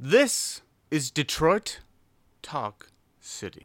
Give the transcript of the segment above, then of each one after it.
This is Detroit Talk City.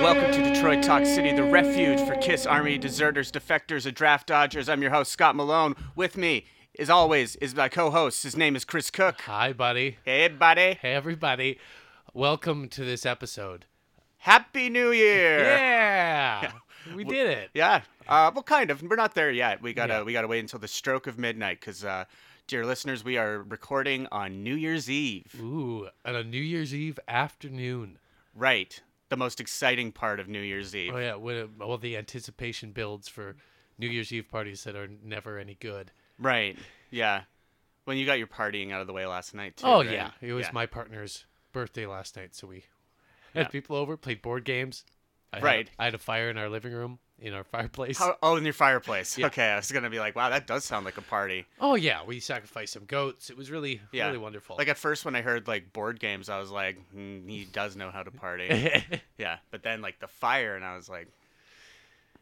Welcome to Detroit Talk City, the refuge for KISS Army deserters, defectors, and draft dodgers. I'm your host, Scott Malone. With me, as always, is my co host. His name is Chris Cook. Hi, buddy. Hey, buddy. Hey, everybody. Welcome to this episode. Happy New Year. Yeah, we did it. Yeah. Uh, well, kind of. We're not there yet. We gotta Yeah. we gotta wait until the stroke of midnight, because, uh, dear listeners, we are recording on New Year's Eve. Ooh, on a New Year's Eve afternoon. Right. The most exciting part of New Year's Eve. Oh yeah, when all the anticipation builds for New Year's Eve parties that are never any good. Right. Yeah. When you got your partying out of the way last night too. oh right? yeah, it was Yeah. my partner's birthday last night, so we had Yeah. people over, played board games. I had- Right. I had a fire in our living room, in our fireplace. How, oh, in your fireplace. Yeah. Okay, I was gonna be like, wow, that does sound like a party. oh yeah, we sacrificed some goats. It was really, Yeah. really wonderful. Like at first, when I heard like board games, I was like, mm, he does know how to party. yeah, but then like the fire, and I was like,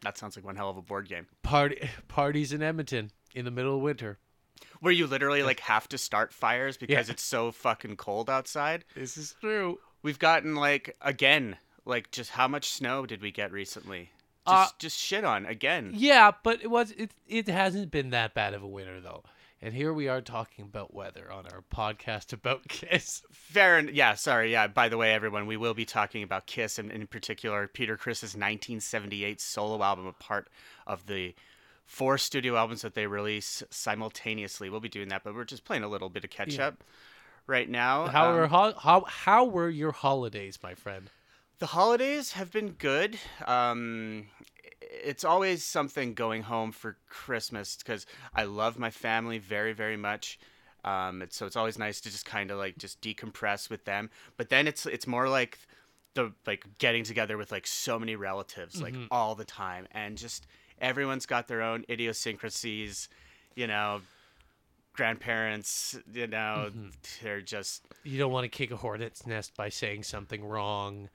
that sounds like one hell of a board game. Party parties in Edmonton in the middle of winter. Where you literally like have to start fires because Yeah. it's so fucking cold outside. This is true. We've gotten like again, like just how much snow did we get recently? Just Uh, just shit on again. Yeah, but it was it it hasn't been that bad of a winter though. And here we are talking about weather on our podcast about Kiss. Fair and yeah, sorry, yeah. By the way, everyone, we will be talking about Kiss and in particular Peter Criss's 1978 solo album, a part of the four studio albums that they release simultaneously. We'll be doing that, but we're just playing a little bit of catch Yeah. up right now. How Um, were ho- how how were your holidays, my friend? the holidays have been good. Um, it's always something going home for Christmas because I love my family very, very much. Um, it's, so it's always nice to just kind of like just decompress with them. But then it's it's more like the like getting together with like so many relatives like Mhm. all the time, and just everyone's got their own idiosyncrasies. You know, grandparents. You know, Mhm. they're just You don't want to kick a hornet's nest by saying something wrong.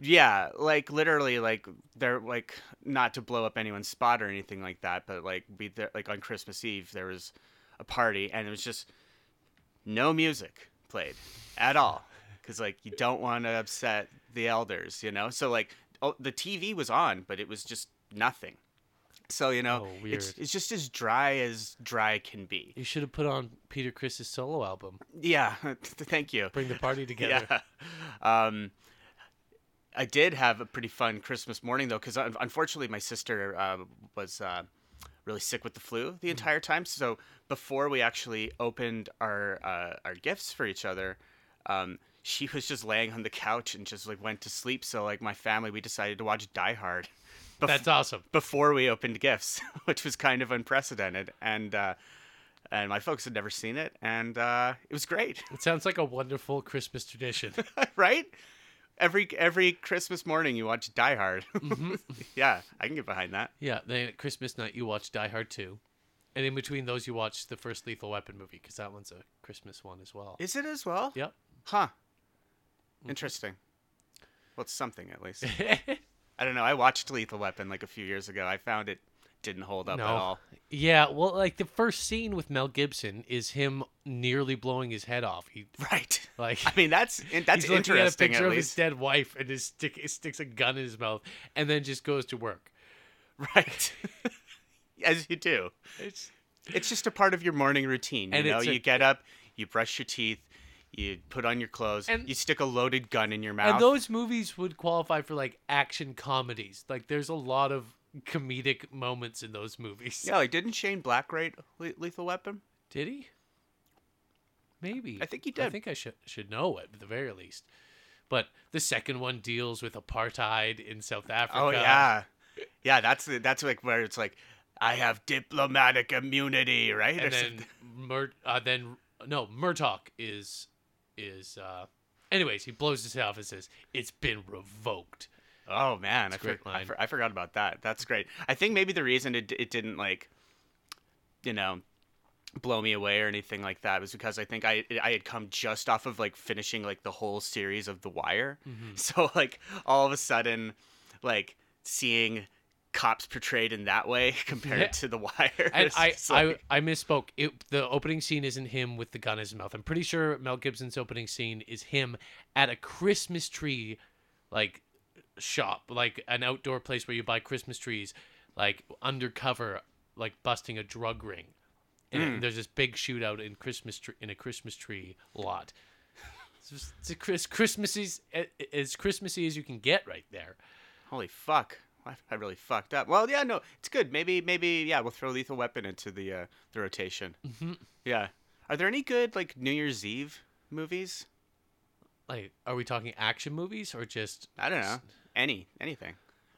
Yeah, like literally, like they're like not to blow up anyone's spot or anything like that, but like we there, like on Christmas Eve there was a party and it was just no music played at all because like you don't want to upset the elders, you know. So like oh, the TV was on, but it was just nothing. So you know, Oh, it's it's just as dry as dry can be. You should have put on Peter Criss's solo album. Yeah, thank you. Bring the party together. Yeah. Um, I did have a pretty fun Christmas morning though, because unfortunately my sister uh, was uh, really sick with the flu the entire time. So before we actually opened our uh, our gifts for each other, um, she was just laying on the couch and just like went to sleep. So like my family, we decided to watch Die Hard. Bef- That's awesome. before we opened gifts, which was kind of unprecedented, and uh, and my folks had never seen it, and uh, it was great. It sounds like a wonderful Christmas tradition. right? Every every Christmas morning you watch Die Hard. Mhm. yeah, I can get behind that. Yeah, then at Christmas night you watch Die Hard 2. And in between those you watch the first Lethal Weapon movie because that one's a Christmas one as well. Is it as well? Yep. Huh. Interesting. Well, it's something at least. I don't know. I watched Lethal Weapon like a few years ago. I found it didn't hold up No. at all. yeah, well, like the first scene with Mel Gibson is him nearly blowing his head off. He Right. like I mean, that's that's he's looking at a interesting picture of his dead wife and his stick he sticks a gun in his mouth and then just goes to work. Right. As you do. It's It's just a part of your morning routine. You know, a- you get up, you brush your teeth, you put on your clothes, And- you stick a loaded gun in your mouth. and those movies would qualify for like action comedies. Like there's a lot of comedic moments in those movies. yeah, like didn't Shane Black write Le- Lethal Weapon? Did he? Maybe. I think he did. I think I should should know it at the very least. But the second one deals with apartheid in South Africa. Oh yeah, yeah. That's the- that's like where it's like, I have diplomatic immunity, right? Or And then. Mur- uh, then no, Murtaugh is is uh anyways, he blows his head off and says, It's been revoked. oh man, I, for- I, for- I forgot about that. That's great. I think maybe the reason it it didn't like, you know, blow me away or anything like that. Was because I think I I had come just off of like finishing like the whole series of The Wire, Mhm. so like all of a sudden, like seeing cops portrayed in that way compared Yeah. to The Wire. And I, like- I I misspoke. It, the opening scene isn't him with the gun in his mouth. I'm pretty sure Mel Gibson's opening scene is him at a Christmas tree, like shop, like an outdoor place where you buy Christmas trees, like undercover, like busting a drug ring. And Mm. there's this big shootout in Christmas tree in a Christmas tree lot. It's, just, it's a Chris, Christmassy as Christmassy as you can get right there. Holy fuck. I- I really fucked up. Well, yeah, no, it's good. Maybe, maybe, yeah, we'll throw Lethal Weapon into the uh, the rotation. Mhm. Yeah. Are there any good like New Year's Eve movies? Like, are we talking action movies or just I don't know. Any, anything.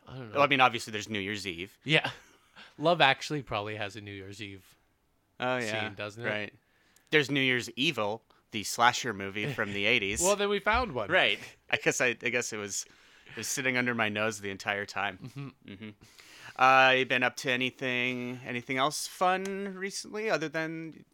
I don't know. Well, I mean, obviously, there's New Year's Eve. Yeah. Love Actually probably has a New Year's Eve. Oh yeah, Scene, doesn't it? Right. There's New Year's Evil, the slasher movie from the '80s. Well, then we found one. right. I guess I, I guess it was, was sitting under my nose the entire time. Mm-hmm. Mm-hmm. Uh, you been up to anything, anything else fun recently, other than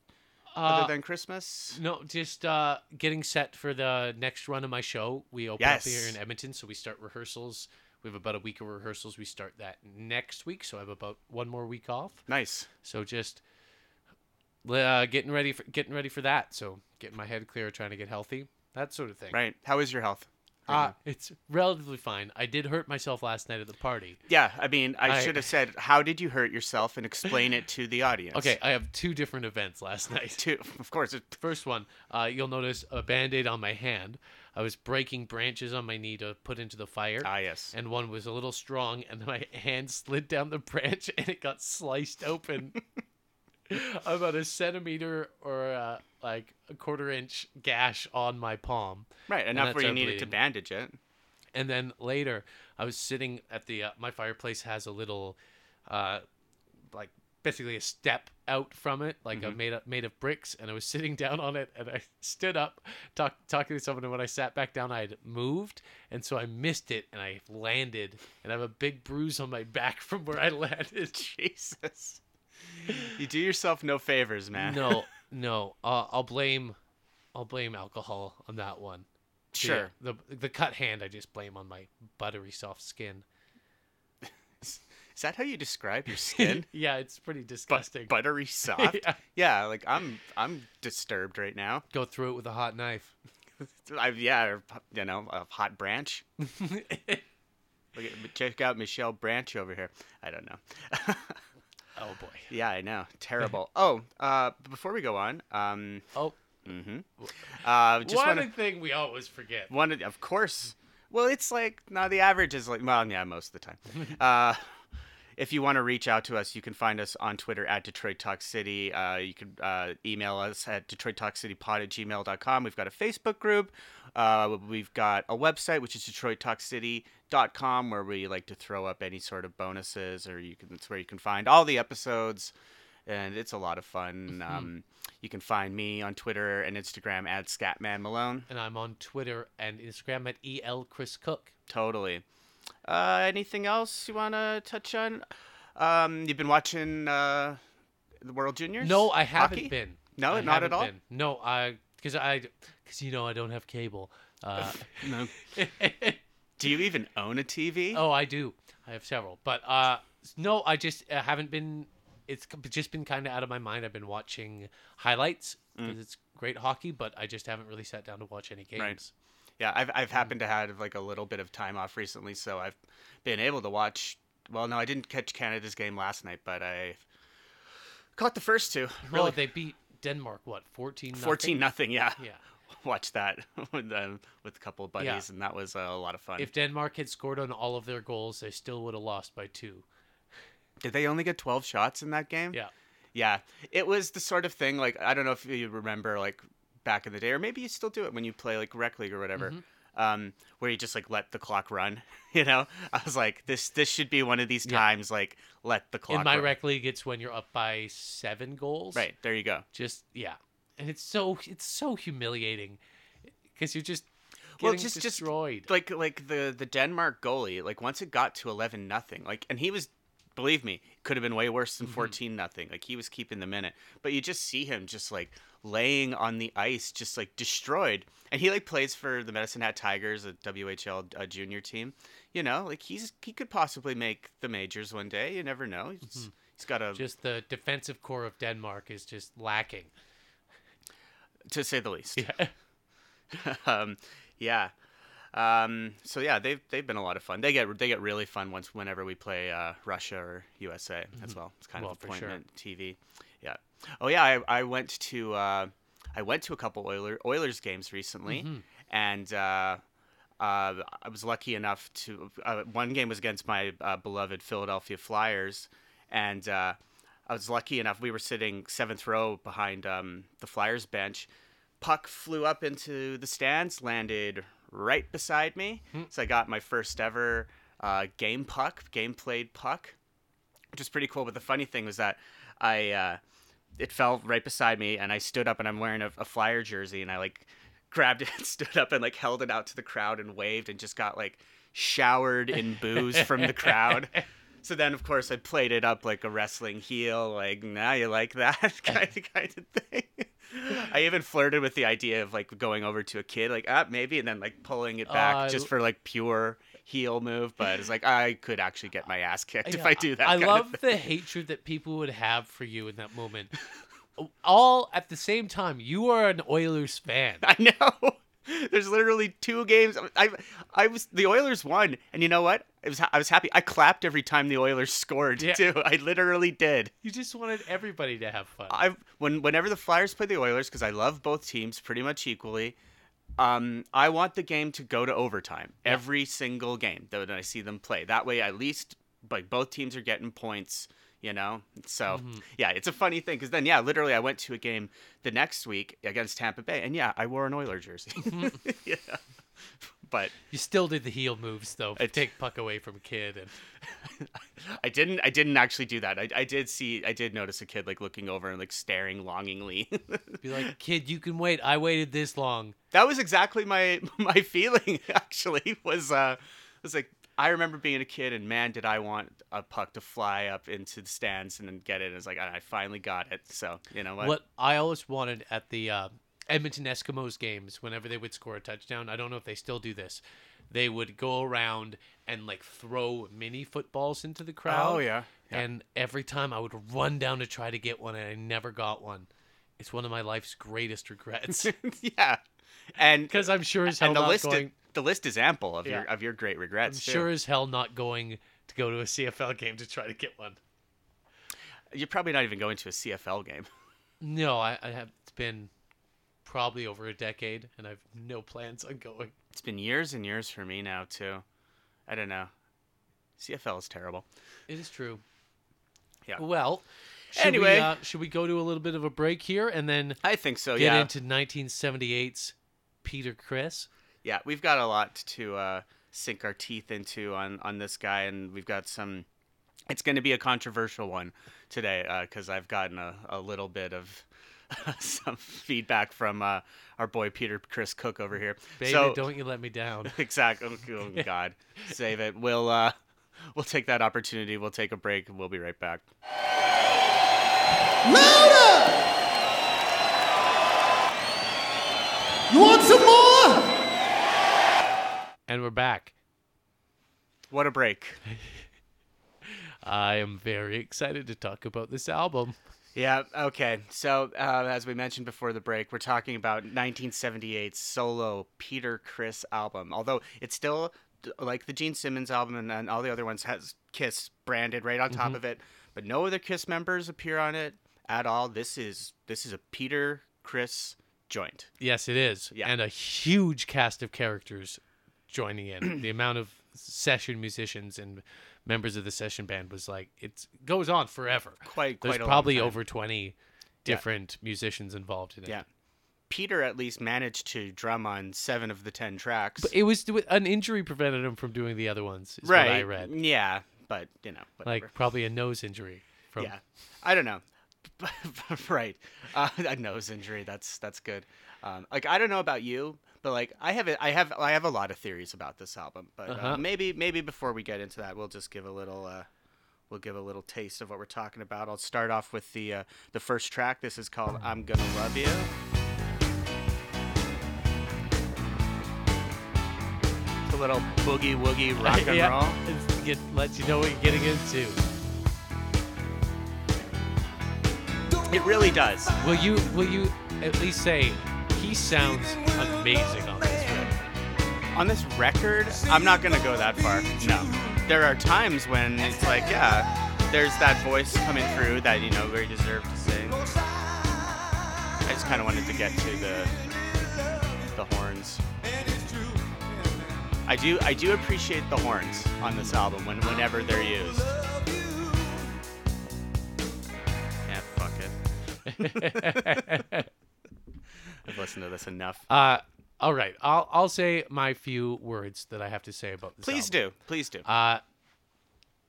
Uh, other than Christmas? no, just uh, getting set for the next run of my show. We open up here in Edmonton, so we start rehearsals. We have about a week of rehearsals. We start that next week, so I have about one more week off. Nice. So just uh, getting ready for getting ready for that. So getting my head clear, trying to get healthy, that sort of thing. Right. How is your health? Uh, it's relatively fine. I did hurt myself last night at the party. yeah. I mean, I, I- should have said, how did you hurt yourself, and explain it to the audience. Okay, I have two different events last night. Two. Of course. First one, uh, you'll notice a band aid on my hand. I was breaking branches on my knee to put into the fire. ah, yes. and one was a little strong, and my hand slid down the branch and it got sliced open. About a centimeter or uh, like a quarter inch gash on my palm. Right. Enough where you needed to bandage it. And then later, I was sitting at the uh, my fireplace has a little, uh, like basically a step out from it, like a made up made of bricks. And I was sitting down on it, and I stood up, talk, talking to someone. And when I sat back down, I had moved, and so I missed it, and I landed, and I have a big bruise on my back from where I landed. Jesus. You do yourself no favors, man. no, no, uh, I'll blame, I'll blame alcohol on that one. Sure. The the cut hand I just blame on my buttery soft skin. Is that how you describe your skin? yeah, it's pretty but disgusting. buttery soft. Yeah. yeah, like I'm I'm disturbed right now. Go through it with a hot knife. I, yeah, or, you know, a hot branch. Look at, check out Michelle Branch over here. I don't know. Oh boy. yeah, I know. Terrible. oh, uh, before we go on, um, Oh, hmm uh, just one want to thing we always forget. one of- course. Well, it's like now the average is like well, yeah, most of the time. uh, if you want to reach out to us, you can find us on Twitter at Detroit Talk City. Uh, you can uh, email us at DetroitTalkCityPod at gmail.com. We've got a Facebook group. Uh, we've got a website, which is DetroitTalkCity.com, where we like to throw up any sort of bonuses, or you can, it's where you can find all the episodes. And it's a lot of fun. Um, you can find me on Twitter and Instagram at ScatmanMalone. And I'm on Twitter and Instagram at el chris cook. Totally. Uh, anything else you want to touch on? Um, you've been watching uh, the World Juniors? No, I haven't Hockey? been. No, I not at all? been. No, I because I because you know I don't have cable. Uh, No. Do you even own a TV? oh, I do. I have several, but uh, no, I just uh, haven't been. It's just been kind of out of my mind. I've been watching highlights Mm. because it's great hockey, but I just haven't really sat down to watch any games. Right. Yeah, I've I've happened to have like a little bit of time off recently, so I've been able to watch. Well, no, I didn't catch Canada's game last night, but I caught the first two. Really, Really, they beat Denmark. What fourteen? fourteen nothing. Yeah, Yeah. watched that with um, with a couple of buddies, Yeah. and that was uh, a lot of fun. If Denmark had scored on all of their goals, they still would have lost by two. Did they only get twelve shots in that game? Yeah. Yeah, it was the sort of thing like I don't know if you remember like back in the day, or maybe you still do it when you play like rec league or whatever, Mm-hmm. um, where you just like let the clock run. You know, I was like, this this should be one of these Yeah. times like let the clock. In my run. rec league, it's when you're up by seven goals. Right there, you go. Just yeah, and it's so it's so humiliating because you're just Well, just- just- destroyed. Like like the the Denmark goalie, like once it got to eleven nothing, like and he was believe me, could have been way worse than 14 nothing. Like he was keeping the minute, but you just see him just like laying on the ice, just like destroyed. And he like plays for the Medicine Hat Tigers, a WHL uh, junior team. You know, like he's he could possibly make the majors one day. You never know. He's, he's got a Just the defensive core of Denmark is just lacking. To say the least. Yeah. um, yeah. Um, so yeah, they've they've been a lot of fun. They get they get really fun once whenever we play uh, Russia or USA as well. It's kind Well, of for sure. appointment TV. Yeah. Oh yeah, I, I went to uh, I went to a couple Oiler, Oilers games recently, Mm-hmm. and uh, uh, I was lucky enough to. Uh, one game was against my uh, beloved Philadelphia Flyers, and uh, I was lucky enough. We were sitting seventh row behind um, the Flyers bench. Puck flew up into the stands, landed right beside me. So I got my first ever uh, game puck, game played puck, which is pretty cool. But the funny thing was that I uh, it fell right beside me, and I stood up, and I'm wearing a, a Flyer jersey, and I like grabbed it, and stood up, and like held it out to the crowd and waved, and just got like showered in booze from the crowd. So then, of course, I played it up like a wrestling heel, like, now you like that kind of kind of thing. I even flirted with the idea of like going over to a kid, like, ah, maybe, and then like pulling it back Uh, just for like pure heel move. But it's like I could actually get my ass kicked if I do that. I kind of love the hatred that people would have for you in that moment. All at the same time, you are an Oilers fan. I know. There's literally two games. I I was the Oilers won, and you know what? It was I was happy. I clapped every time the Oilers scored Yeah. too. I literally did. You just wanted everybody to have fun. I when whenever the Flyers play the Oilers, because I love both teams pretty much equally. Um, I want the game to go to overtime every single game that I see them play. That way, at least like both teams are getting points. You know, so yeah, it's a funny thing because then yeah, literally, I went to a game the next week against Tampa Bay, and yeah, I wore an Oiler jersey. yeah, but You still did the heel moves though. I- take puck away from kid and I didn't. I didn't actually do that. I, I did see. I did notice a kid like looking over and like staring longingly. be like, "Kid, you can wait. I waited this long." that was exactly my my feeling. Actually, was uh, was like I remember being a kid and man, did I want a puck to fly up into the stands and then get it. And it's like I finally got it. So you know what? What I always wanted at the uh, Edmonton Eskimos games, whenever they would score a touchdown, I don't know if they still do this. They would go around and like throw mini footballs into the crowd. Oh yeah. yeah. And every time I would run down to try to get one, and I never got one. It's one of my life's greatest regrets yeah. And because I'm sure as hell and the not list going. the list is ample of your of your great I'm regrets. too. sure as hell not going to go to a CFL game to try to get one. You're probably not even going to a CFL game. No, I, I have. It's been probably over a decade, and I've no plans on going. It's been years and years for me now too. I don't know. CFL is terrible. It is true. Yeah. Well, should Anyway. we, uh, should we go to a little bit of a break here and then I think so. get yeah. into 1978's Peter Criss? yeah, we've got a lot to uh, sink our teeth into on on this guy, and we've got some. It's going to be a controversial one today because I've gotten a, a little bit of some feedback from uh, our boy Peter Chris Cook over here. Baby, so don't you let me down. exactly. Oh, oh, God, save it. We'll uh, we'll take that opportunity. We'll take a break. and We'll be right back. Louder! You want some more? And we're back. What a break. I am very excited to talk about this album. Yeah, okay. So, uh, as we mentioned before the break, we're talking about 1978's solo Peter Criss album. Although it's still, like the Gene Simmons album and, and all the other ones, has Kiss branded right on top of it, but no other Kiss members appear on it at all. This is this is a Peter Criss joint. Yes, it is. Yeah. And a huge cast of characters joining in. the amount of session musicians and members of the session band was like it goes on forever. Quite, There's quite long probably over 20 different musicians involved in it. Yeah. Peter at least managed to drum on seven of the ten tracks. But it was an injury prevented him from doing the other ones. Is right. What I read. Yeah, but you know, whatever. Like probably a nose injury from yeah i don't know right uh, a nose injury that's that's good um, like i don't know about you but like i have a, i have i have a lot of theories about this album but uh Uh-huh. maybe maybe before we get into that we'll just give a little uh we'll give a little taste of what we're talking about. I'll start off with the uh, the first track. This is called "I'm Gonna Love You." It's a little boogie woogie rock and yeah, roll. It get, lets you know what you're getting into. It really does. Will you will you at least say he sounds amazing on this record? On this record, I'm not gonna go that far. No. There are times when it's like, yeah, there's that voice coming through that you know very deserved to sing. I just kind of wanted to get to the the horns. I do I do appreciate the horns on this album when whenever they're used. Yeah, fuck it. I've listened to this enough. Uh, all right. I'll I'll say my few words that I have to say about this. Please album. do. Please do. Uh,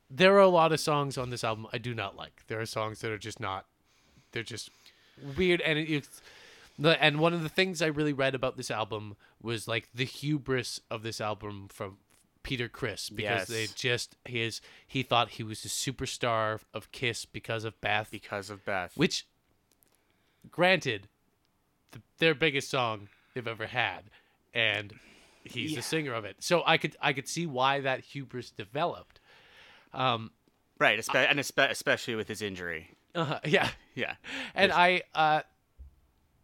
there are a lot of songs on this album I do not like. There are songs that are just not. They're just weird, and it, it's the and one of the things I really read about this album was like the hubris of this album from Peter Criss because they just his he thought he was a superstar of Kiss because of Beth, because of Beth. which, granted, th their biggest song they've ever had, and he's Yeah. the singer of it. So I could I could see why that hubris developed. Um, Right, espe- and espe- especially with his injury. uh, yeah, Yeah. and I uh,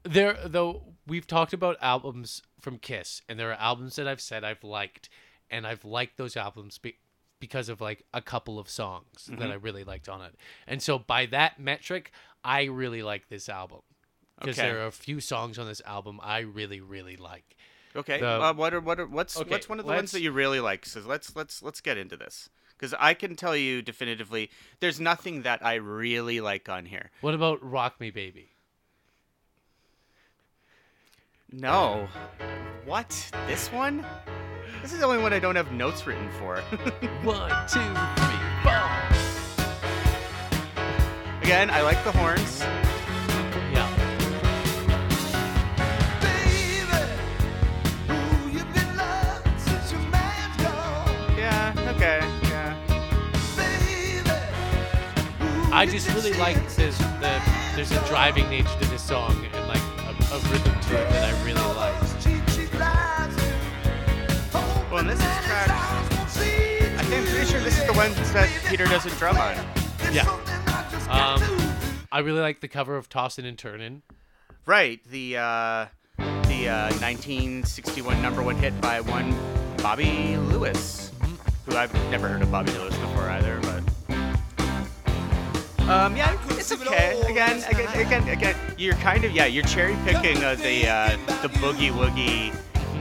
there though we've talked about albums from Kiss, and there are albums that I've said I've liked, and I've liked those albums be- because of like a couple of songs that I really liked on it, and so by that metric, I really like this album because Okay. there are a few songs on this album I really really like. Okay. The- uh, what are what are what's Okay, what's one of the ones let's- that you really like? So let's let's let's get into this because I can tell you definitively, there's nothing that I really like on here. What about Rock Me Baby? No. What? This one? This is the only one I don't have notes written for. One, two, three, four. Again, I like the horns. I just really like this. The there's a driving nature to this song and like a, a rhythm to it that I really like. Well, and this is track. I think I'm pretty sure this is the one that Peter doesn't drum on. Yeah. Um, I really like the cover of Tossin' and Turnin'. Right. The uh, the uh, 1961 number one hit by one Bobby Lewis, who I've never heard of Bobby Lewis before either, but. Um, yeah, it's okay. Again, again, again, again, you're kind of yeah, you're cherry picking uh, the uh, the boogie woogie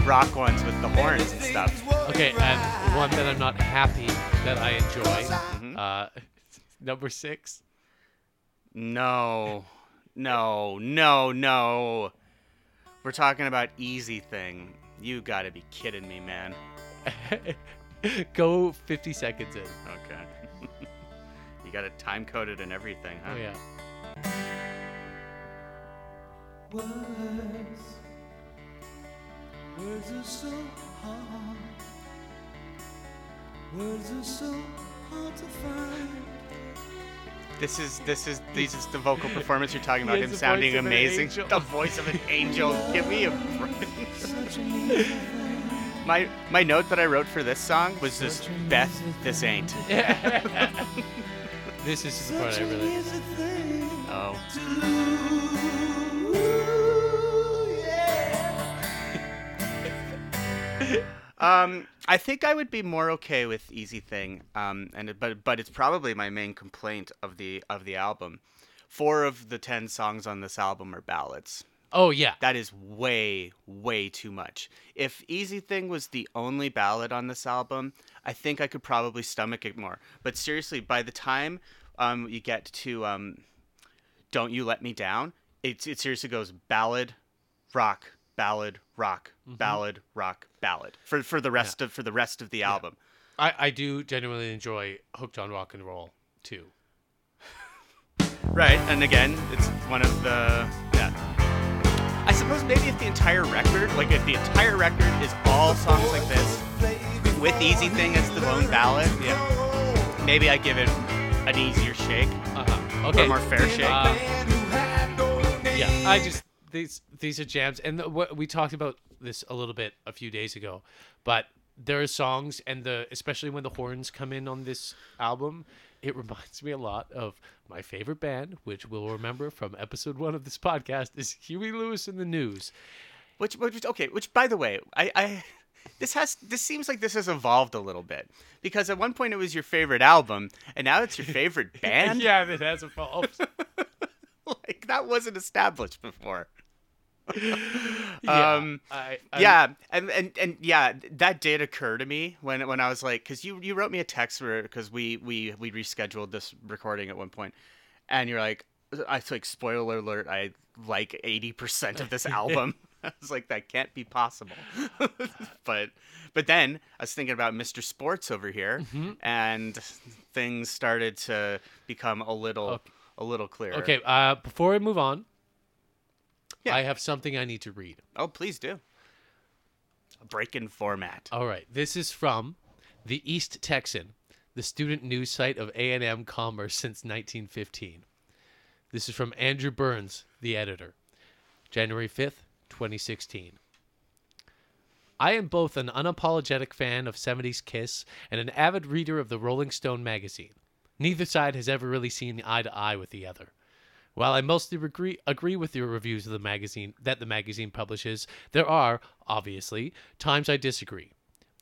rock ones with the horns and stuff. Okay, and one that I'm not happy that I enjoy. Mm-hmm. Uh, number six. No, no, no, no. We're talking about easy thing. You gotta be kidding me, man. Go 50 seconds in. Okay. you got it time coded and everything, huh? Oh yeah. Words, words are so hard. Words are so hard to find. This is this is this is the vocal performance you're talking about. He Him sounding voice an amazing. The voice of an angel. Give me a break. Such an easy thing. My my note that I wrote for this song was just Beth, this ain't. This is the part I really. Oh. to lose. Yeah. Um, I think I would be more okay with Easy Thing. Um, and but but it's probably my main complaint of the of the album. Four of the ten songs on this album are ballads. Oh yeah. That is way way too much. If Easy Thing was the only ballad on this album, I think I could probably stomach it more. But seriously, by the time um, you get to um, Don't You Let Me Down, it it seriously goes ballad, rock, ballad, rock, ballad, rock, ballad for for the rest of for the rest of the album. I, I do genuinely enjoy Hooked on Rock and Roll too. Right, and again, it's one of the yeah. I suppose maybe if the entire record, like if the entire record is all songs like this, with Easy Thing as the lone ballad, yeah, maybe I give it an easier shake, Uh-huh. or Okay. a more fair shake. Uh, yeah, I just these these are jams, and the, what we talked about this a little bit a few days ago, but there are songs, and the especially when the horns come in on this album, it reminds me a lot of my favorite band, which we'll remember from episode one of this podcast, is Huey Lewis and the News. Which, which okay, which by the way, I, I this has this seems like this has evolved a little bit because at one point it was your favorite album and now it's your favorite band. yeah, it has evolved. like that wasn't established before. yeah, Um, I, I, yeah, and, and and yeah, that did occur to me when when I was like, because you you wrote me a text because we we we rescheduled this recording at one point, and you're like, I was like, spoiler alert, I like eighty percent of this album. I was like, that can't be possible. but but then I was thinking about Mr. Sports over here, Mm-hmm. and things started to become a little Okay. a little clearer. Okay, uh, before we move on, Yeah. I have something I need to read. Oh, please do. A break in format. All right, this is from the East Texan, the student news site of A&M Commerce since 1915. This is from Andrew Burns, the editor. January 5th, 2016. I am both an unapologetic fan of 70s Kiss and an avid reader of the Rolling Stone magazine. Neither side has ever really seen eye to eye with the other. While I mostly agree, agree with your reviews of the magazine that the magazine publishes, there are, obviously, times I disagree.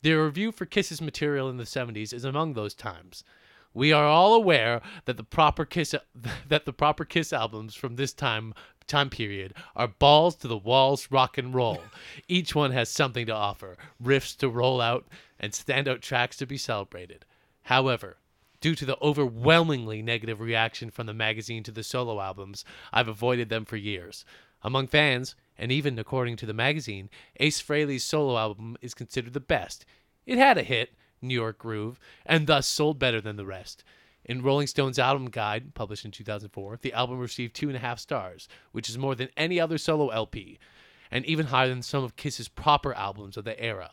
The review for Kiss's material in the 70s is among those times. We are all aware that the proper Kiss that the proper Kiss albums from this time time period are balls to the walls rock and roll. Each one has something to offer, riffs to roll out, and standout tracks to be celebrated. However, Due to the overwhelmingly negative reaction from the magazine to the solo albums, I've avoided them for years. Among fans, and even according to the magazine, Ace Frehley's solo album is considered the best. It had a hit, New York Groove, and thus sold better than the rest. In Rolling Stone's album guide, published in 2004, the album received two and a half stars, which is more than any other solo LP, and even higher than some of Kiss's proper albums of the era.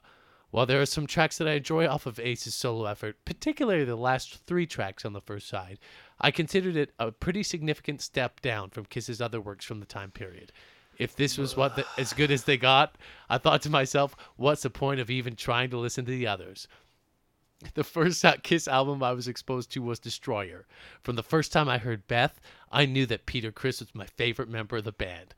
While there are some tracks that I enjoy off of Ace's solo effort, particularly the last three tracks on the first side, I considered it a pretty significant step down from Kiss's other works from the time period. If this was what the, as good as they got, I thought to myself, what's the point of even trying to listen to the others? The first Kiss album I was exposed to was Destroyer. From the first time I heard Beth, I knew that Peter Criss was my favorite member of the band.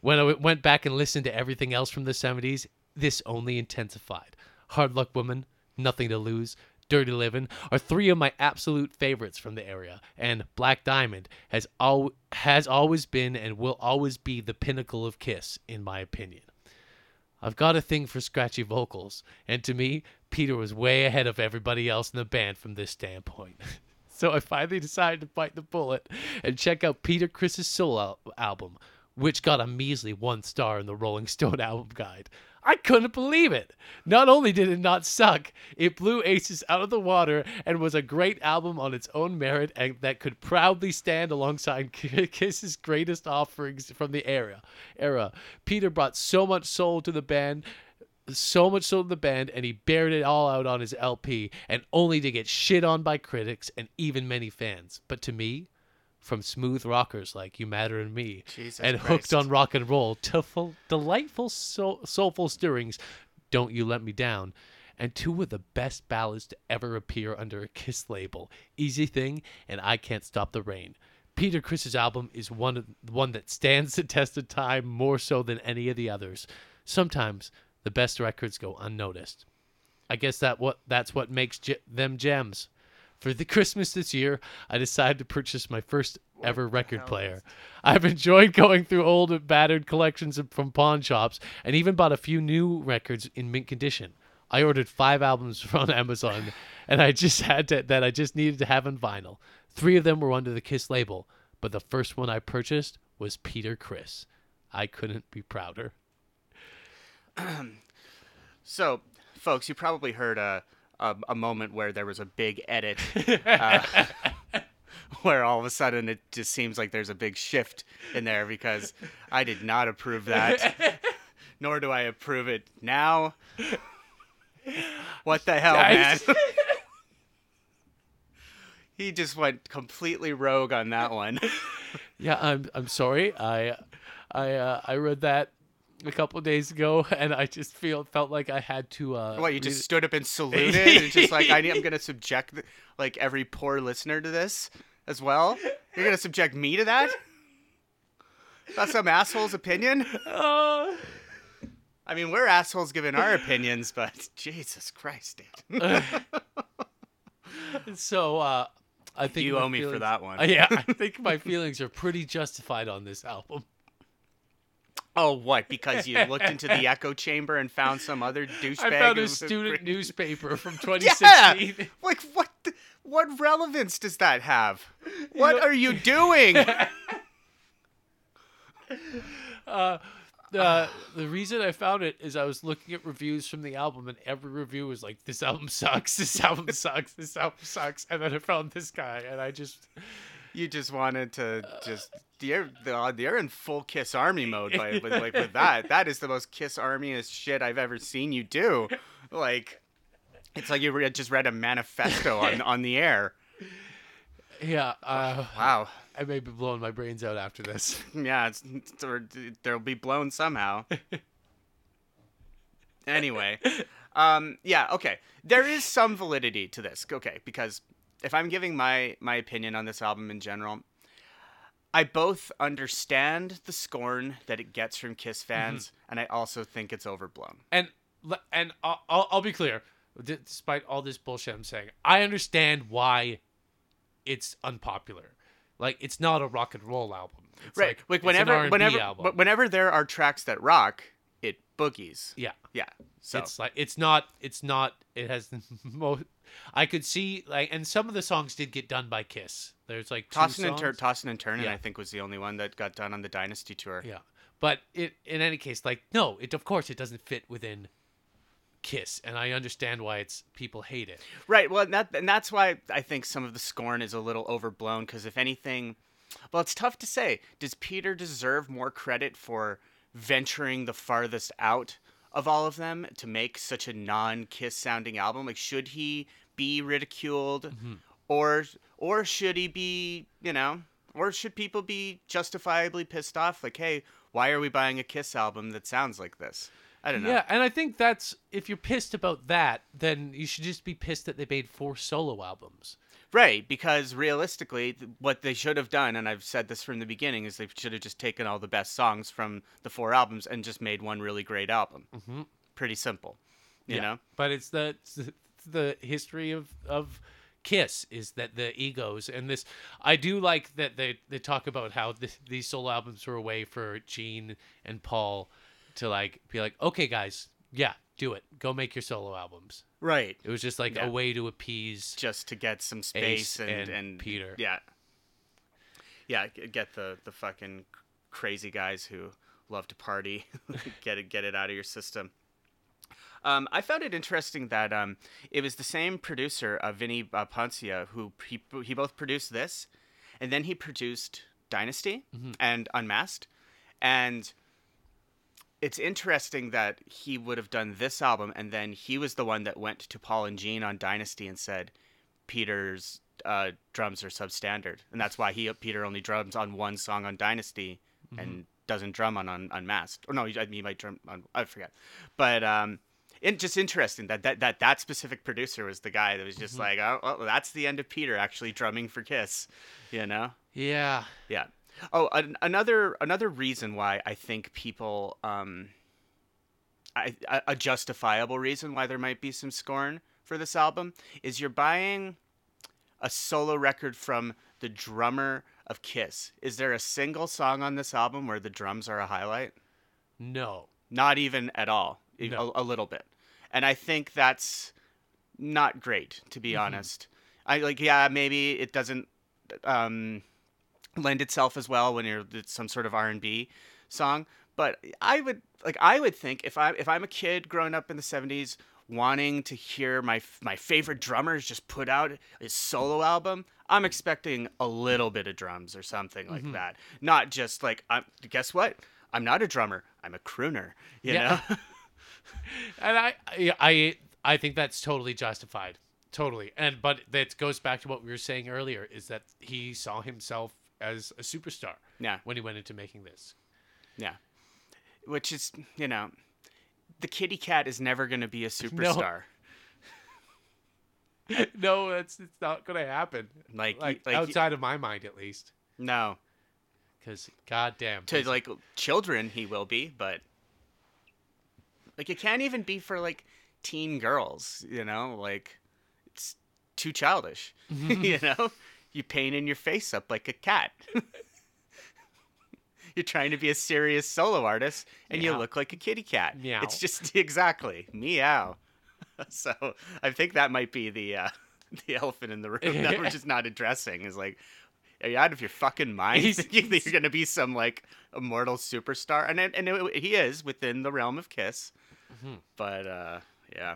When I went back and listened to everything else from the 70s, this only intensified. Hard Luck Woman, Nothing to Lose, Dirty Livin' are three of my absolute favorites from the area, and Black Diamond has al- has always been and will always be the pinnacle of Kiss, in my opinion. I've got a thing for scratchy vocals, and to me, Peter was way ahead of everybody else in the band from this standpoint. so I finally decided to bite the bullet and check out Peter Criss's solo al- album, which got a measly one star in the Rolling Stone album guide. I couldn't believe it. Not only did it not suck, it blew Aces out of the water and was a great album on its own merit and that could proudly stand alongside Kiss's greatest offerings from the era. Era. Peter brought so much soul to the band, so much soul to the band, and he bared it all out on his LP, and only to get shit on by critics and even many fans. But to me, from smooth rockers like You Matter and Me, Jesus and Christ. hooked on rock and roll to full, delightful soul, soulful stirrings, Don't You Let Me Down, and two of the best ballads to ever appear under a Kiss label, Easy Thing and I Can't Stop the Rain. Peter Criss's album is one of, one that stands the test of time more so than any of the others. Sometimes the best records go unnoticed. I guess that what that's what makes ge- them gems. For the Christmas this year, I decided to purchase my first ever record player. I've enjoyed going through old and battered collections from pawn shops and even bought a few new records in mint condition. I ordered five albums from Amazon, and I just had to, that I just needed to have on vinyl. Three of them were under the Kiss label, but the first one I purchased was Peter Criss. I couldn't be prouder. So, folks, you probably heard a a, a moment where there was a big edit, uh, where all of a sudden it just seems like there's a big shift in there because I did not approve that, nor do I approve it now. What the hell, Guys. man? he just went completely rogue on that one. Yeah, I'm I'm sorry. I I uh, I read that a couple days ago, and I just feel felt like I had to. Uh, what you just stood up and saluted and just like I, I'm gonna subject the, like every poor listener to this as well. You're gonna subject me to that? That's some asshole's opinion. Uh, I mean, we're assholes giving our opinions, but Jesus Christ, dude. so uh, I think you owe me for that one. Yeah, I think my feelings are pretty justified on this album. Oh, what? Because you looked into the echo chamber and found some other douchebag? I found a student newspaper from Yeah. 2016. Like what? the- What relevance does that have? What are you doing? Uh, the the reason I found it is I was looking at reviews from the album, and every review was like, "This album sucks. This album sucks. This album sucks." And then I found this guy, and I just you just wanted to just you're you're in full Kiss Army mode by with like with that. That is the most Kiss Army-est shit I've ever seen you do. Like it's like you re- just read a manifesto on on the air. yeah. Uh, Wow. I may be blowing my brains out after this. Yeah, it's, it's they'll be blown somehow. anyway, um, yeah, okay. There is some validity to this, okay, because if I'm giving my my opinion on this album in general, I both understand the scorn that it gets from Kiss mm-hmm. fans, and I also think it's overblown. And and I'll, I'll, I'll be clear. Despite all this bullshit I'm saying, I understand why it's unpopular. Like it's not a rock and roll album. It's right, Like, like whenever whenever album. whenever there are tracks that rock, it boogies. yeah. Yeah, so It's like it's not it's not it has the most I could see like and some of the songs did get done by Kiss. There's like two Tossin' and, songs. Tur- Tossin' and Turnin', Yeah. I think, was the only one that got done on the Dynasty tour. Yeah. But it in any case like no, it of course it doesn't fit within Kiss and I understand why it's people hate it. Right. Well, and that and that's why I think some of the scorn is a little overblown. Because if anything, well, it's tough to say. Does Peter deserve more credit for venturing the farthest out of all of them to make such a non-Kiss sounding album? Like, should he be ridiculed, mm-hmm. or or should he be, you know, or should people be justifiably pissed off? Like, hey, why are we buying a Kiss album that sounds like this? I don't know. Yeah, and I think that's if you're pissed about that, then you should just be pissed that they made four solo albums. Right, because realistically, what they should have done, and I've said this from the beginning, is they should have just taken all the best songs from the four albums and just made one really great album. Mm-hmm. Pretty simple, you know. But it's the it's the- history of of Kiss is that the egos and this. I do like that they they talk about how th- these solo albums were a way for Gene and Paul to like be like, okay, guys, yeah, do it, go make your solo albums. Right. It was just like Yeah. a way to appease. Just to get some space and, and and Peter. Yeah. Yeah, get the the fucking crazy guys who love to party, get it get it out of your system. Um, I found it interesting that um, it was the same producer, uh, Vini uh, Poncia, who he, he both produced this, and then he produced Dynasty and Unmasked, and it's interesting that he would have done this album, and then he was the one that went to Paul and Gene on Dynasty and said, "Peter's uh, drums are substandard," and that's why he Peter only drums on one song on Dynasty and doesn't drum on, on Unmasked. Or no, I mean, he might drum on I forget, but um, it just interesting that that that that specific producer was the guy that was just like, oh, well, that's the end of Peter actually drumming for Kiss, you know. Yeah, Yeah. Oh, an, another another reason why I think people, um, I, a, justifiable reason why there might be some scorn for this album is you're buying a solo record from the drummer of Kiss. Is there a single song on this album where the drums are a highlight? no, Not even at all. No. A, a little bit. And I think that's not great, to be honest. I like, yeah, maybe it doesn't um, lend itself as well when you're it's some sort of R and B song. But I would like, I would think if I if I'm a kid growing up in the '70s, wanting to hear my my favorite drummers just put out his solo album, I'm expecting a little bit of drums or something like mm-hmm. that. Not just like, I'm, guess what? I'm not a drummer. I'm a crooner. You Yeah. know. and I, I, I, I think that's totally justified. totally. And but that goes back to what we were saying earlier is that he saw himself as a superstar Yeah, when he went into making this. yeah. Which is, you know, the kitty cat is never going to be a superstar. no, that's it's not going to happen. Like, Like, like outside of my mind, at least. no, Because goddamn, to like children he will be, but like it can't even be for like teen girls, you know? Like it's too childish. Mm-hmm. you know? You painting your face up like a cat. You're trying to be a serious solo artist and you look like a kitty cat. Meow. It's just exactly meow. so I think that might be the uh, the elephant in the room that we're just not addressing. Is like, are you out of your fucking mind? He's- thinking that you're gonna be some like immortal superstar, and and it, he is within the realm of Kiss. Mm-hmm. But uh, yeah,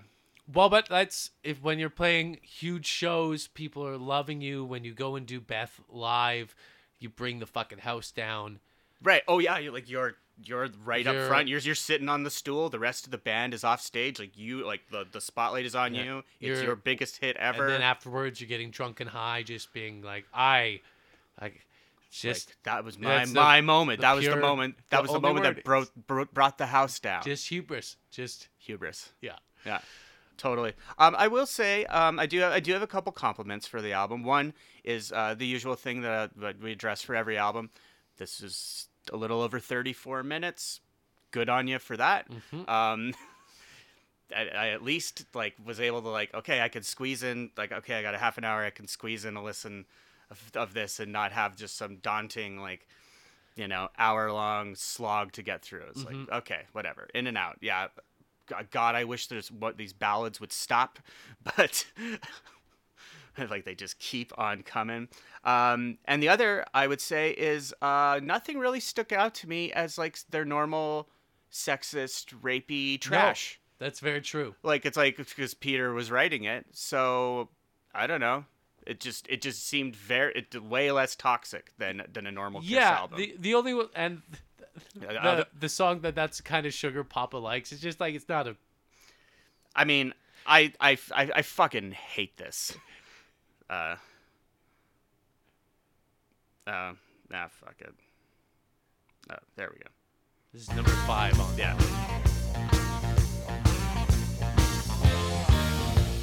Well, but that's if when you're playing huge shows, people are loving you. When you go and do Beth live, you bring the fucking house down. right. Oh yeah, you're like you're you're right up You're- front. You're you're sitting on the stool. The rest of the band is off stage. Like you, like the the spotlight is on Yeah. you. It's your biggest hit ever. And then afterwards, you're getting drunk and high, just being like, I, like, just like, that was my that's the- my moment. the that was the moment. That the was the moment that word. brought brought brought the house down. just hubris, just hubris. yeah. Yeah, totally. Um, I will say, um, I do, I do have a couple compliments for the album. One is uh, the usual thing that, that we address for every album. This is a little over 34 minutes. Good on you for that. Um, I, I at least like was able to like, okay, I could squeeze in like, okay, I got a half an hour. I can squeeze in a listen of, of this and not have just some daunting like you know, hour long slog to get through. It's like, okay, whatever, in and out. Yeah, God, I wish there's what these ballads would stop, but like they just keep on coming. Um, and the other I would say is uh, nothing really stuck out to me as like their normal sexist, rapey trash. That's very true. Like it's like because Peter was writing it, so I don't know. It just it just seemed very it way less toxic than than a normal Kiss yeah, album. the the only one and the, the song that that's kind of sugar Papa likes. It's just like it's not a I mean, I, I, I, I fucking hate this. Uh. Uh, nah, fuck it. Uh, there we go. This is number five on Yeah.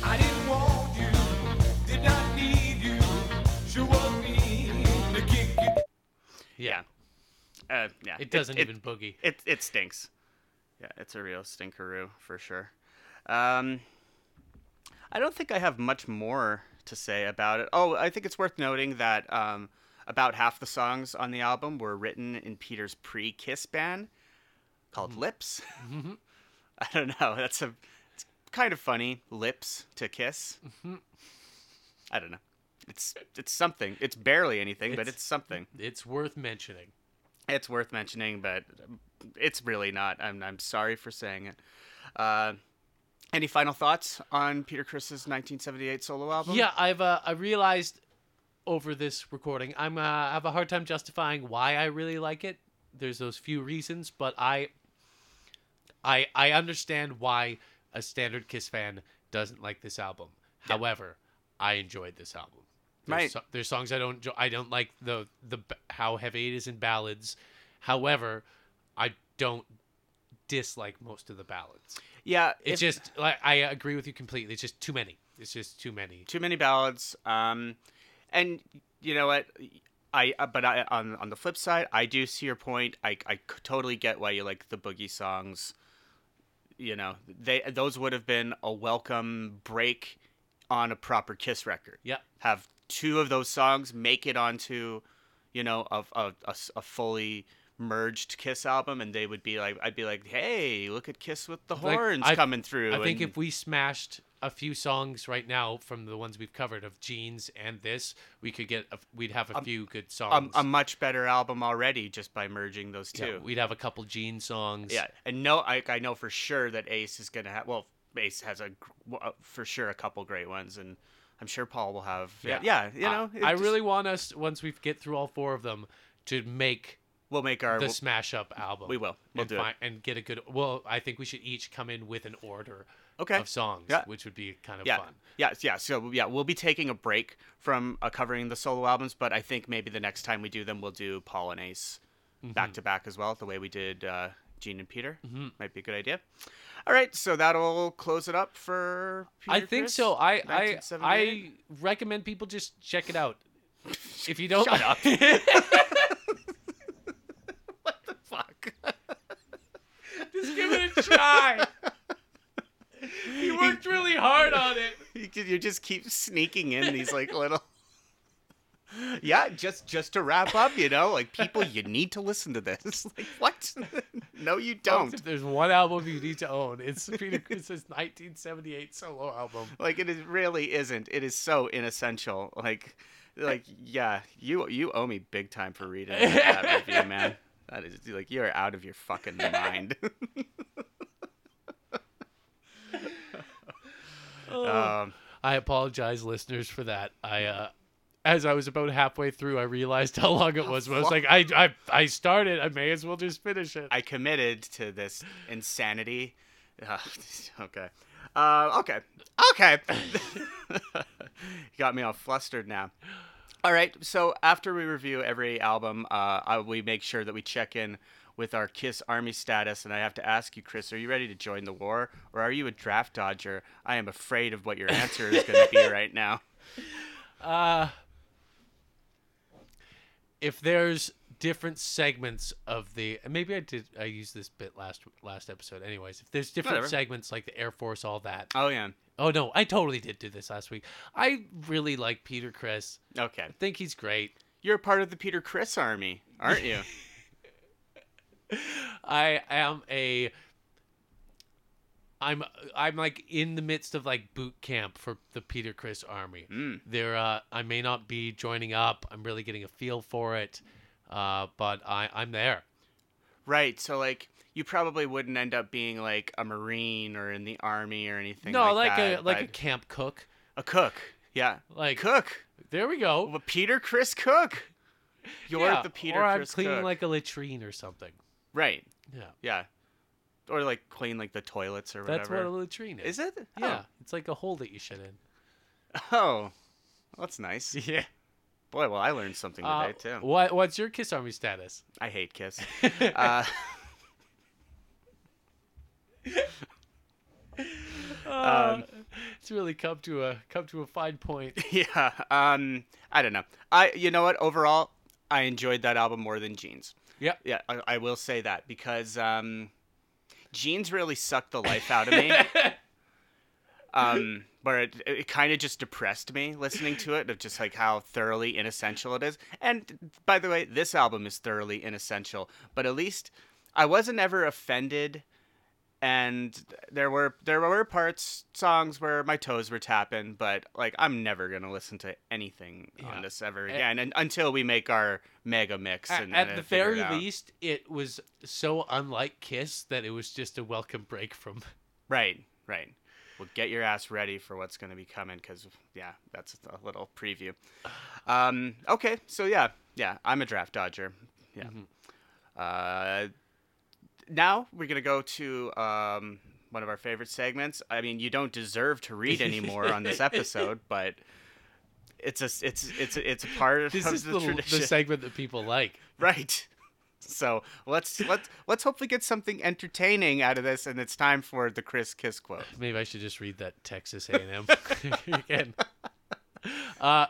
I didn't want you, did not need you. Sure was me to kick it. yeah. Uh, yeah. It doesn't it, even boogie. It, it stinks. Yeah, it's a real stinkeroo for sure. Um, I don't think I have much more to say about it. Oh, I think it's worth noting that um, about half the songs on the album were written in Peter's pre-Kiss band called Lips. I don't know. That's a it's kind of funny. Lips to Kiss. I don't know. It's it's something. It's barely anything, but It's- it's something. It's worth mentioning. It's worth mentioning, but it's really not. I'm I'm sorry for saying it. Uh, any final thoughts on Peter Criss's 1978 solo album? Yeah, I've uh, I realized over this recording, I'm uh, I have a hard time justifying why I really like it. There's those few reasons, but I I I understand why a standard Kiss fan doesn't like this album. However, I enjoyed this album. There's, Right. so- there's songs I don't. I don't like the the how heavy it is in ballads. However, I don't dislike most of the ballads. yeah. It's if- just like I agree with you completely. It's just too many. It's just too many. too many ballads. Um, and you know what? I uh, but I on on the flip side, I do see your point. I I totally get why you like the boogie songs. You know, they those would have been a welcome break on a proper Kiss record. Yeah. Have two of those songs make it onto, you know, a a a fully merged Kiss album, and they would be like, I'd be like, hey, look at Kiss with the Like, horns I- coming through. I think and- if we smashed a few songs right now from the ones we've covered of Gene's and this, we could get a, we'd have a few good songs. a much better album already just by merging those two. Yeah, we'd have a couple Gene songs. Yeah, and no, I, I know for sure that Ace is gonna have. Well, Ace has a uh, for sure a couple great ones, and I'm sure Paul will have. Yeah, yeah, you know. I, I just- really want us once we get through all four of them to make we'll make our. the we'll- smash up album. we will. We'll and do it. and get a good. Well, I think we should each come in with an order Okay. of songs, Yeah. which would be kind of yeah. fun. Yeah. Yeah. So yeah, we'll be taking a break from uh, covering the solo albums, but I think maybe the next time we do them, we'll do Paul and Ace Mm-hmm. back to back as well, the way we did uh, Gene and Peter. Mhm. Might be a good idea. All right, so that'll close it up for. Peter I think Criss, so. I I I recommend people just check it out. If you don't, Shut up. what the fuck? just give it a try. He worked really hard on it. you, you just keep sneaking in these like little. Yeah, just just to wrap up, you know, like people, you need to listen to this. Like what? No, you don't. If there's one album you need to own, it's Peter Criss's 1978 solo album. Like it is really isn't. It is so inessential. Like, like yeah, you you owe me big time for reading that review, man. That is like you're out of your fucking mind. um, I apologize, listeners, for that. I, uh, as I was about halfway through, I realized how long it was. But I was like, I, I, I started. I may as well just finish it. I committed to this insanity. Uh, okay. Uh, okay. Okay. you got me all flustered now. All right. So after we review every album, uh, I, we make sure that we check in with our Kiss Army status. And I have to ask you, Chris, are you ready to join the war, or are you a draft dodger? I am afraid of what your answer is going to be right now. Uh, if there's different segments of the, maybe I did, I used this bit last last episode. Anyways, if there's different Whatever. segments like the Air Force, all that. Oh yeah. Oh no, I totally did do this last week. I really like Peter Criss. Okay. I think he's great. You're a part of the Peter Criss army, aren't you? I am a I'm I'm like in the midst of like boot camp for the Peter Criss army. Mm. There uh I may not be joining up. I'm really getting a feel for it. Uh but I I'm there. Right. So like you probably wouldn't end up being like a marine or in the army or anything no, like, like, a like a camp cook. a cook. Yeah. Like Cook. there we go. Well, Peter Criss Cook. You're Yeah, the Peter Criss. or I'm cleaning Cook. like a latrine or something. right. Yeah. Yeah. Or like clean like the toilets or whatever. That's what a latrine is. Is it? Yeah. It's like a hole that you shit in. Oh. oh. That's nice. Yeah. Boy, well, I learned something Uh, today too. what what's your Kiss Army status? I hate Kiss. uh, Uh, it's really come to a come to a fine point. yeah. Um. I don't know. I. You know what? Overall, I enjoyed that album more than Gene's. Yeah. Yeah, I, I will say that because um, Gene's really sucked the life out of me. um, where it, it kind of just depressed me listening to it, of just like how thoroughly inessential it is. And by the way, this album is thoroughly inessential, but at least I wasn't ever offended. And there were there were parts songs where my toes were tapping, but like I'm never gonna listen to anything Yeah. on this ever again, and, until we make our mega mix. At, And, at and the very it least, it was so unlike Kiss that it was just a welcome break from. Right, right. Well, get your ass ready for what's going to be coming because, yeah, that's a little preview. Um, okay, so yeah, yeah, I'm a draft dodger. Yeah. Uh, now we're going to go to um, one of our favorite segments. I mean, you don't deserve to read anymore on this episode, but it's a it's it's it's a part of This is the, the, tradition. the segment that people like. Right. So let's let's let's hopefully get something entertaining out of this, and it's time for the Chris Kiss quote. Maybe I should just read that Texas A&M again. Uh,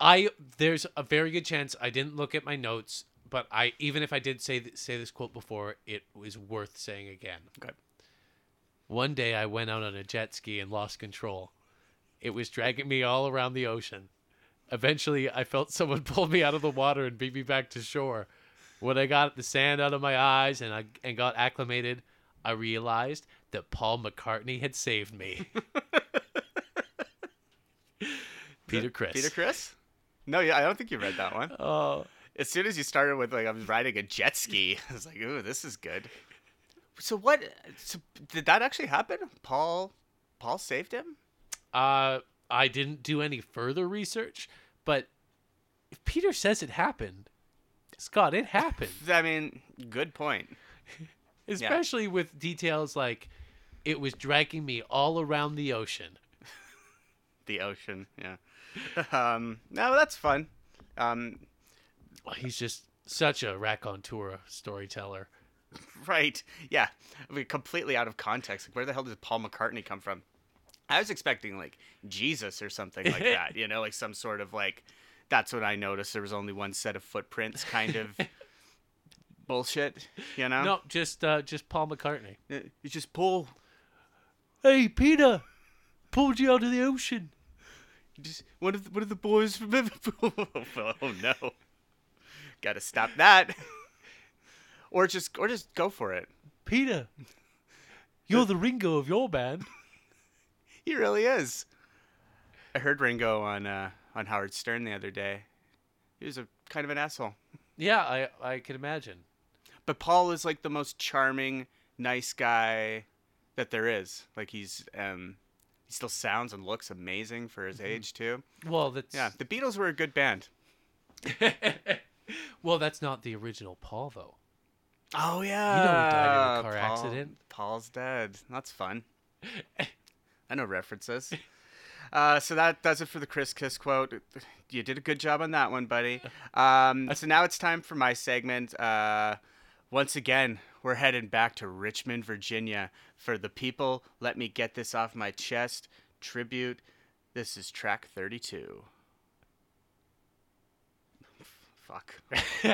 I there's a very good chance I didn't look at my notes, but I even if I did say th- say this quote before, it was worth saying again. Okay. One day I went out on a jet ski and lost control. It was dragging me all around the ocean. Eventually, I felt someone pull me out of the water and beat me back to shore. When I got the sand out of my eyes and I and got acclimated, I realized that Paul McCartney had saved me. Peter Criss. Peter Criss? No, yeah, I don't think you read that one. Oh, As soon as you started with like I was riding a jet ski, I was like, "Ooh, this is good." So what? So did that actually happen? Paul, Paul saved him. uh, I didn't do any further research, but if Peter says it happened, Scott, it happened. I mean, good point. Especially with details like it was dragging me all around the ocean. The ocean, yeah. um, no, that's fun. Um, He's just such a raconteur storyteller. right, yeah. I mean, completely out of context. Like, where the hell did Paul McCartney come from? I was expecting like Jesus or something like that. You know, like some sort of like. That's what I noticed. There was only one set of footprints, kind of bullshit. You know, No, just uh, just Paul McCartney. Uh, it's just Paul. Hey, Peter, pulled you out of the ocean. Just one of the, one of the boys from Liverpool. oh no, got to stop that. or just or just go for it. Peter, you're the Ringo of your band. He really is. I heard Ringo on uh, on Howard Stern the other day. He was a kind of an asshole. Yeah, I I can imagine. But Paul is like the most charming, nice guy that there is. Like he's um he still sounds and looks amazing for his age too. Well, that's Yeah, the Beatles were a good band. well, that's not the original Paul though. Oh yeah. You know he died in a car accident. Paul's dead. That's fun. I know references. Uh, so that does it for the Chris Kiss quote. You did a good job on that one, buddy. Um, so now it's time for my segment. Uh, once again, we're heading back to Richmond, Virginia for the people. Let me get this off my chest. Tribute. This is track 32. Fuck.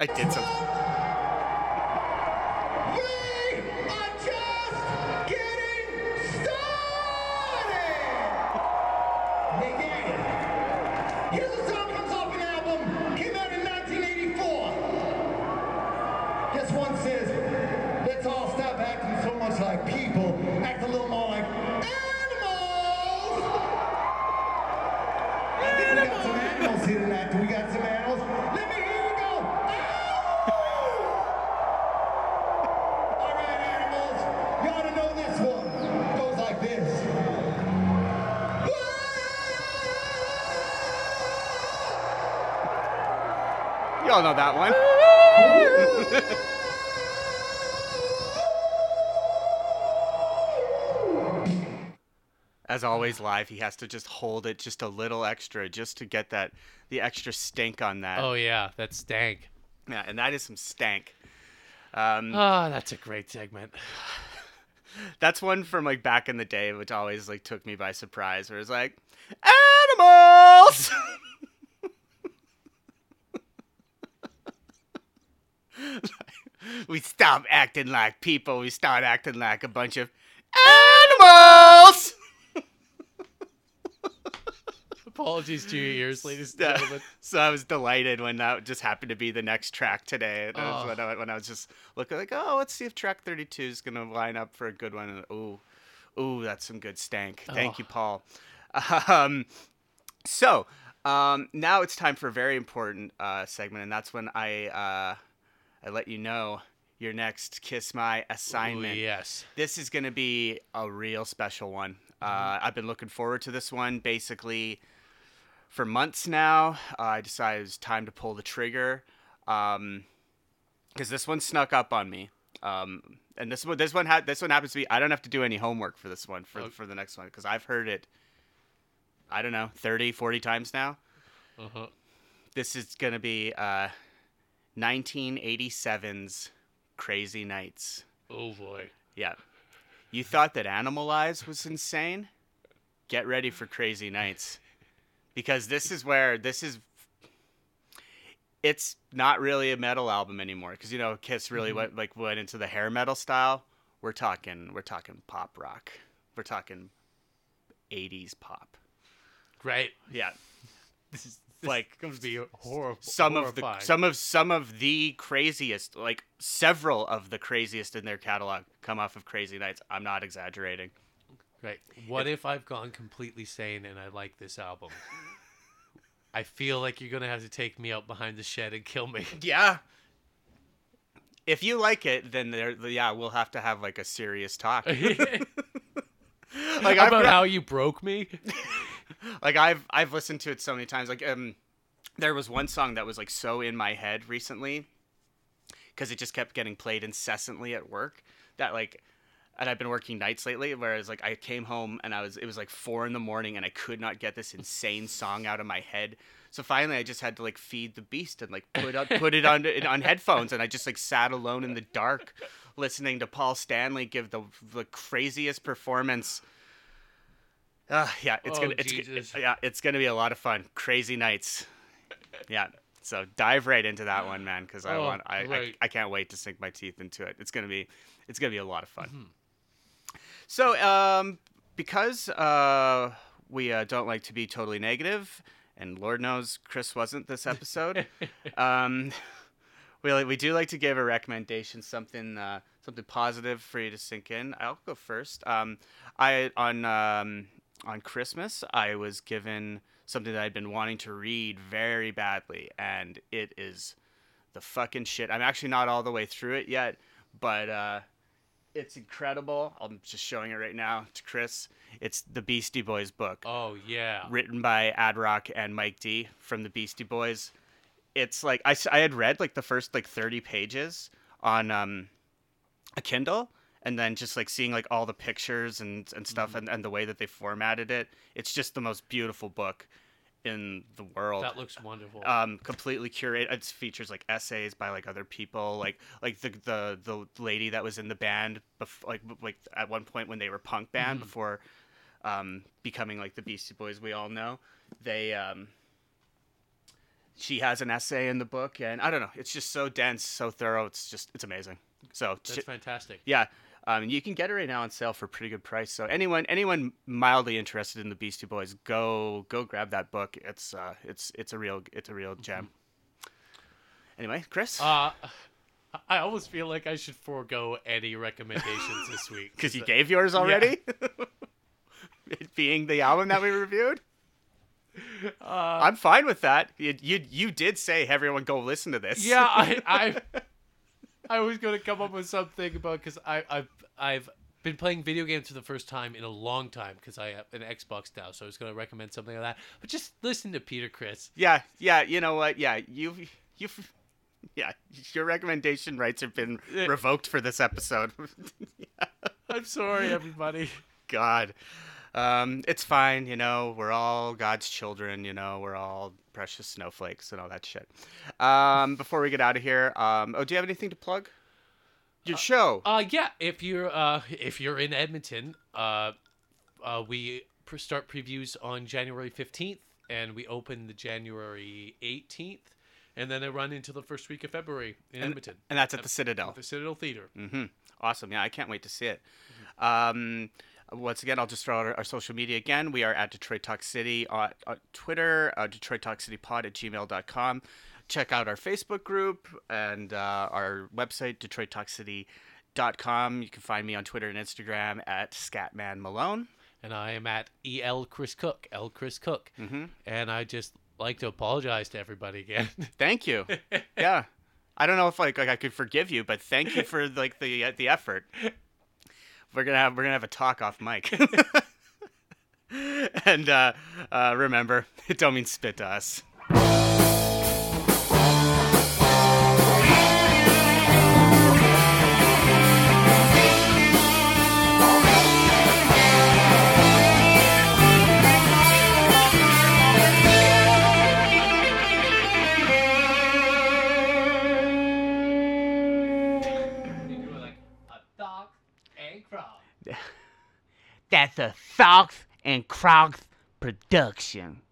I did something. All know that one. As always, live, he has to just hold it just a little extra, just to get that the extra stink on that. Oh yeah, that stank. Yeah, and that is some stank. Um, Ah, that's a great segment. that's one from like back in the day, which always like took me by surprise. Where it's like, animals. we stop acting like people. We start acting like a bunch of animals. Apologies to your ears, ladies and gentlemen. So I was delighted when that just happened to be the next track today. And I was- Oh. when, I, when I was just looking like, oh, let's see if track 32 is going to line up for a good one. And ooh, ooh, that's some good stank. Thank you, Paul. Um, so um, now it's time for a very important uh, segment, and that's when I uh, I let you know your next Kiss My Ooh, assignment. yes. This is going to be a real special one. Uh, I've been looking forward to this one basically for months now. Uh, I decided it was time to pull the trigger because this one snuck up on me. Um, and this one, this one had this one happens to be. I don't have to do any homework for this one for Okay. for the next one because I've heard it. I don't know, 30, 40 times now. Uh-huh. This is going to be uh, 1987's Crazy Nights. Oh boy. Yeah. You thought that Animalize was insane? Get ready for Crazy Nights. Because this is where this is it's not really a metal album anymore because you know Kiss really mm-hmm. went like went into the hair metal style. We're talking we're talking pop rock. We're talking 80s pop. Right. Yeah. This is Like, going to be horrible. some of the some of some of the craziest like several of the craziest in their catalog come off of Crazy Nights. I'm not exaggerating. Right. What if I've gone completely sane and I like this album? I feel like you're gonna have to take me out behind the shed and kill me. Yeah. If you like it, then there, yeah, we'll have to have like a serious talk. like About re- how you broke me. like I've I've listened to it so many times. Like um, there was one song that was like so in my head recently because it just kept getting played incessantly at work that like and I've been working nights lately whereas like I came home and I was it was like four in the morning and I could not get this insane song out of my head so finally I just had to like feed the beast and like put up put it on on headphones and I just like sat alone in the dark listening to Paul Stanley give the the craziest performance uh, yeah, it's Oh, gonna it's, Jesus. yeah, it's gonna be a lot of fun. Crazy nights. Yeah. So dive right into that one, man, because I Oh, want I, I. I can't wait to sink my teeth into it. It's gonna be it's gonna be a lot of fun. Mm-hmm. So um, because uh, we uh, don't like to be totally negative, and Lord knows Chris wasn't this episode. um, we we do like to give a recommendation, something uh, something positive for you to sink in. I'll go first. Um, I on um, on Christmas I was given something that I'd been wanting to read very badly, and it is the fucking shit. I'm actually not all the way through it yet, but uh, it's incredible. I'm just showing it right now to Chris. It's the Beastie Boys book Oh yeah. written by Ad Rock and Mike D from the Beastie Boys. It's like I, I had read like the first like 30 pages on um, a Kindle and then just like seeing like all the pictures and, and stuff and, and the way that they formatted it. It's just the most beautiful book in the world That looks wonderful. um completely curated it features like essays by like other people like like the the the lady that was in the band bef- like like at one point when they were punk band before um becoming like the beastie boys we all know they um she has an essay in the book and i don't know it's just so dense so thorough it's just it's amazing so That's ch- fantastic. yeah um, you can get it right now on sale for a pretty good price. So anyone anyone mildly interested in the Beastie Boys, go go grab that book. It's uh it's it's a real it's a real gem. Anyway, Chris, Uh, I almost feel like I should forego any recommendations this week. because you 'cause, gave yours already, it being the album that we reviewed. uh, I'm fine with that. You, you you did say everyone go listen to this. yeah, I, I, I was gonna come up with something about because I, I've, I've been playing video games for the first time in a long time because I have an Xbox now, so I was gonna recommend something like that. But just listen to Peter Criss. yeah yeah. You know what? Yeah, you you. Yeah, your recommendation rights have been eh. revoked for this episode. yeah. I'm sorry, everybody. God. Um, it's fine, you know, we're all God's children, you know, we're all precious snowflakes and all that shit. Um, before we get out of here, um, oh, do you have anything to plug? Your show. Uh, yeah. If you're uh, if you're in Edmonton, uh, uh, we pr- start previews on January fifteenth, and we open the January eighteenth, and then they run into the first week of February in Edmonton. and that's at the Citadel. at the Citadel Theater. Mm-hmm. Awesome. Yeah, I can't wait to see it. Um, once again, I'll just throw out our, our social media again. We are at Detroit Talk City on, on Twitter, uh, Detroit Talk City Pod at gmail.com. Check out our Facebook group and uh, our website, DetroitTalkCity.com. You can find me on Twitter and Instagram at Scatman Malone. and I am at el Chris Cook, L Chris Cook, Mm-hmm. and I just like to apologize to everybody again. Thank you. yeah. I don't know if like, like I could forgive you, but thank you for like the the effort. We're gonna have we're gonna have a talk off mic. and uh, uh, remember, it don't mean spit to us. That's a Fox and Crocs production.